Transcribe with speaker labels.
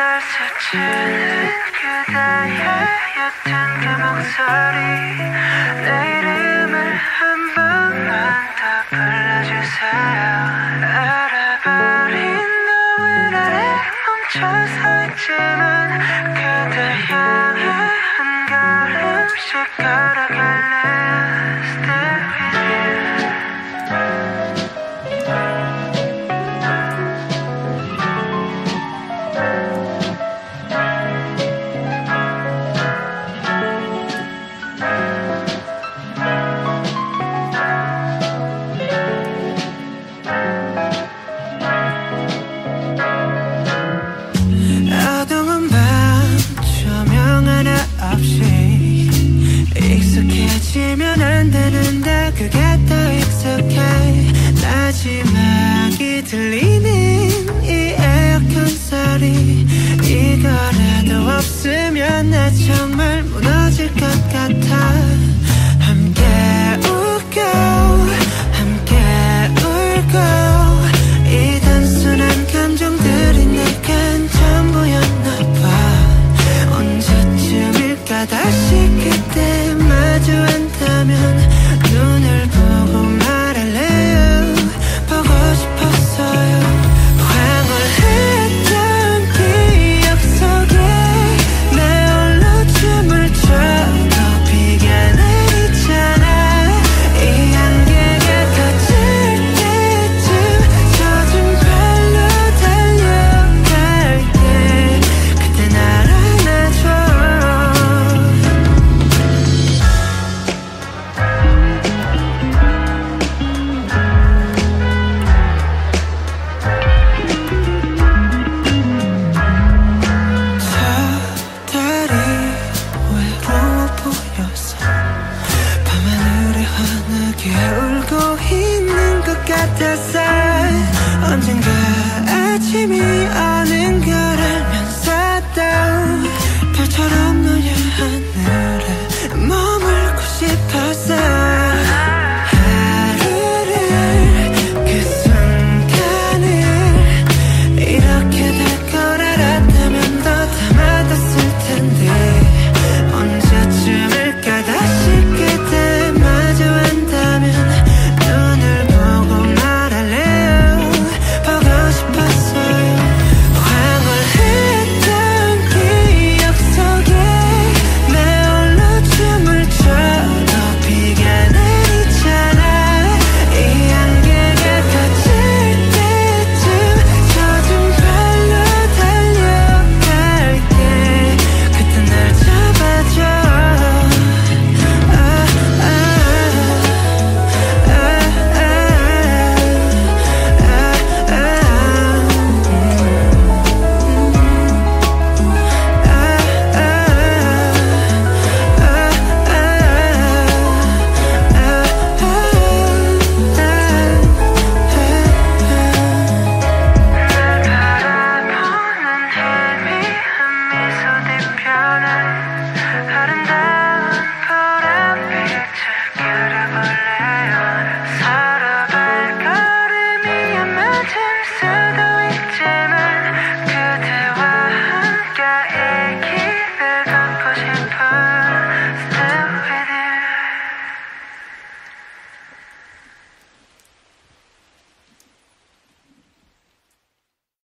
Speaker 1: 날 스치는 그대의 옅은 그 목소리 내 이름을 한 번만 더 불러주세요. 알아버린 너의 나를 멈춰 서 있지만 그대 향해 한 걸음씩 걸어 알면 안 되는데 그게 더 익숙해. 마지막이 들리 함께 울고 있는 것 같아서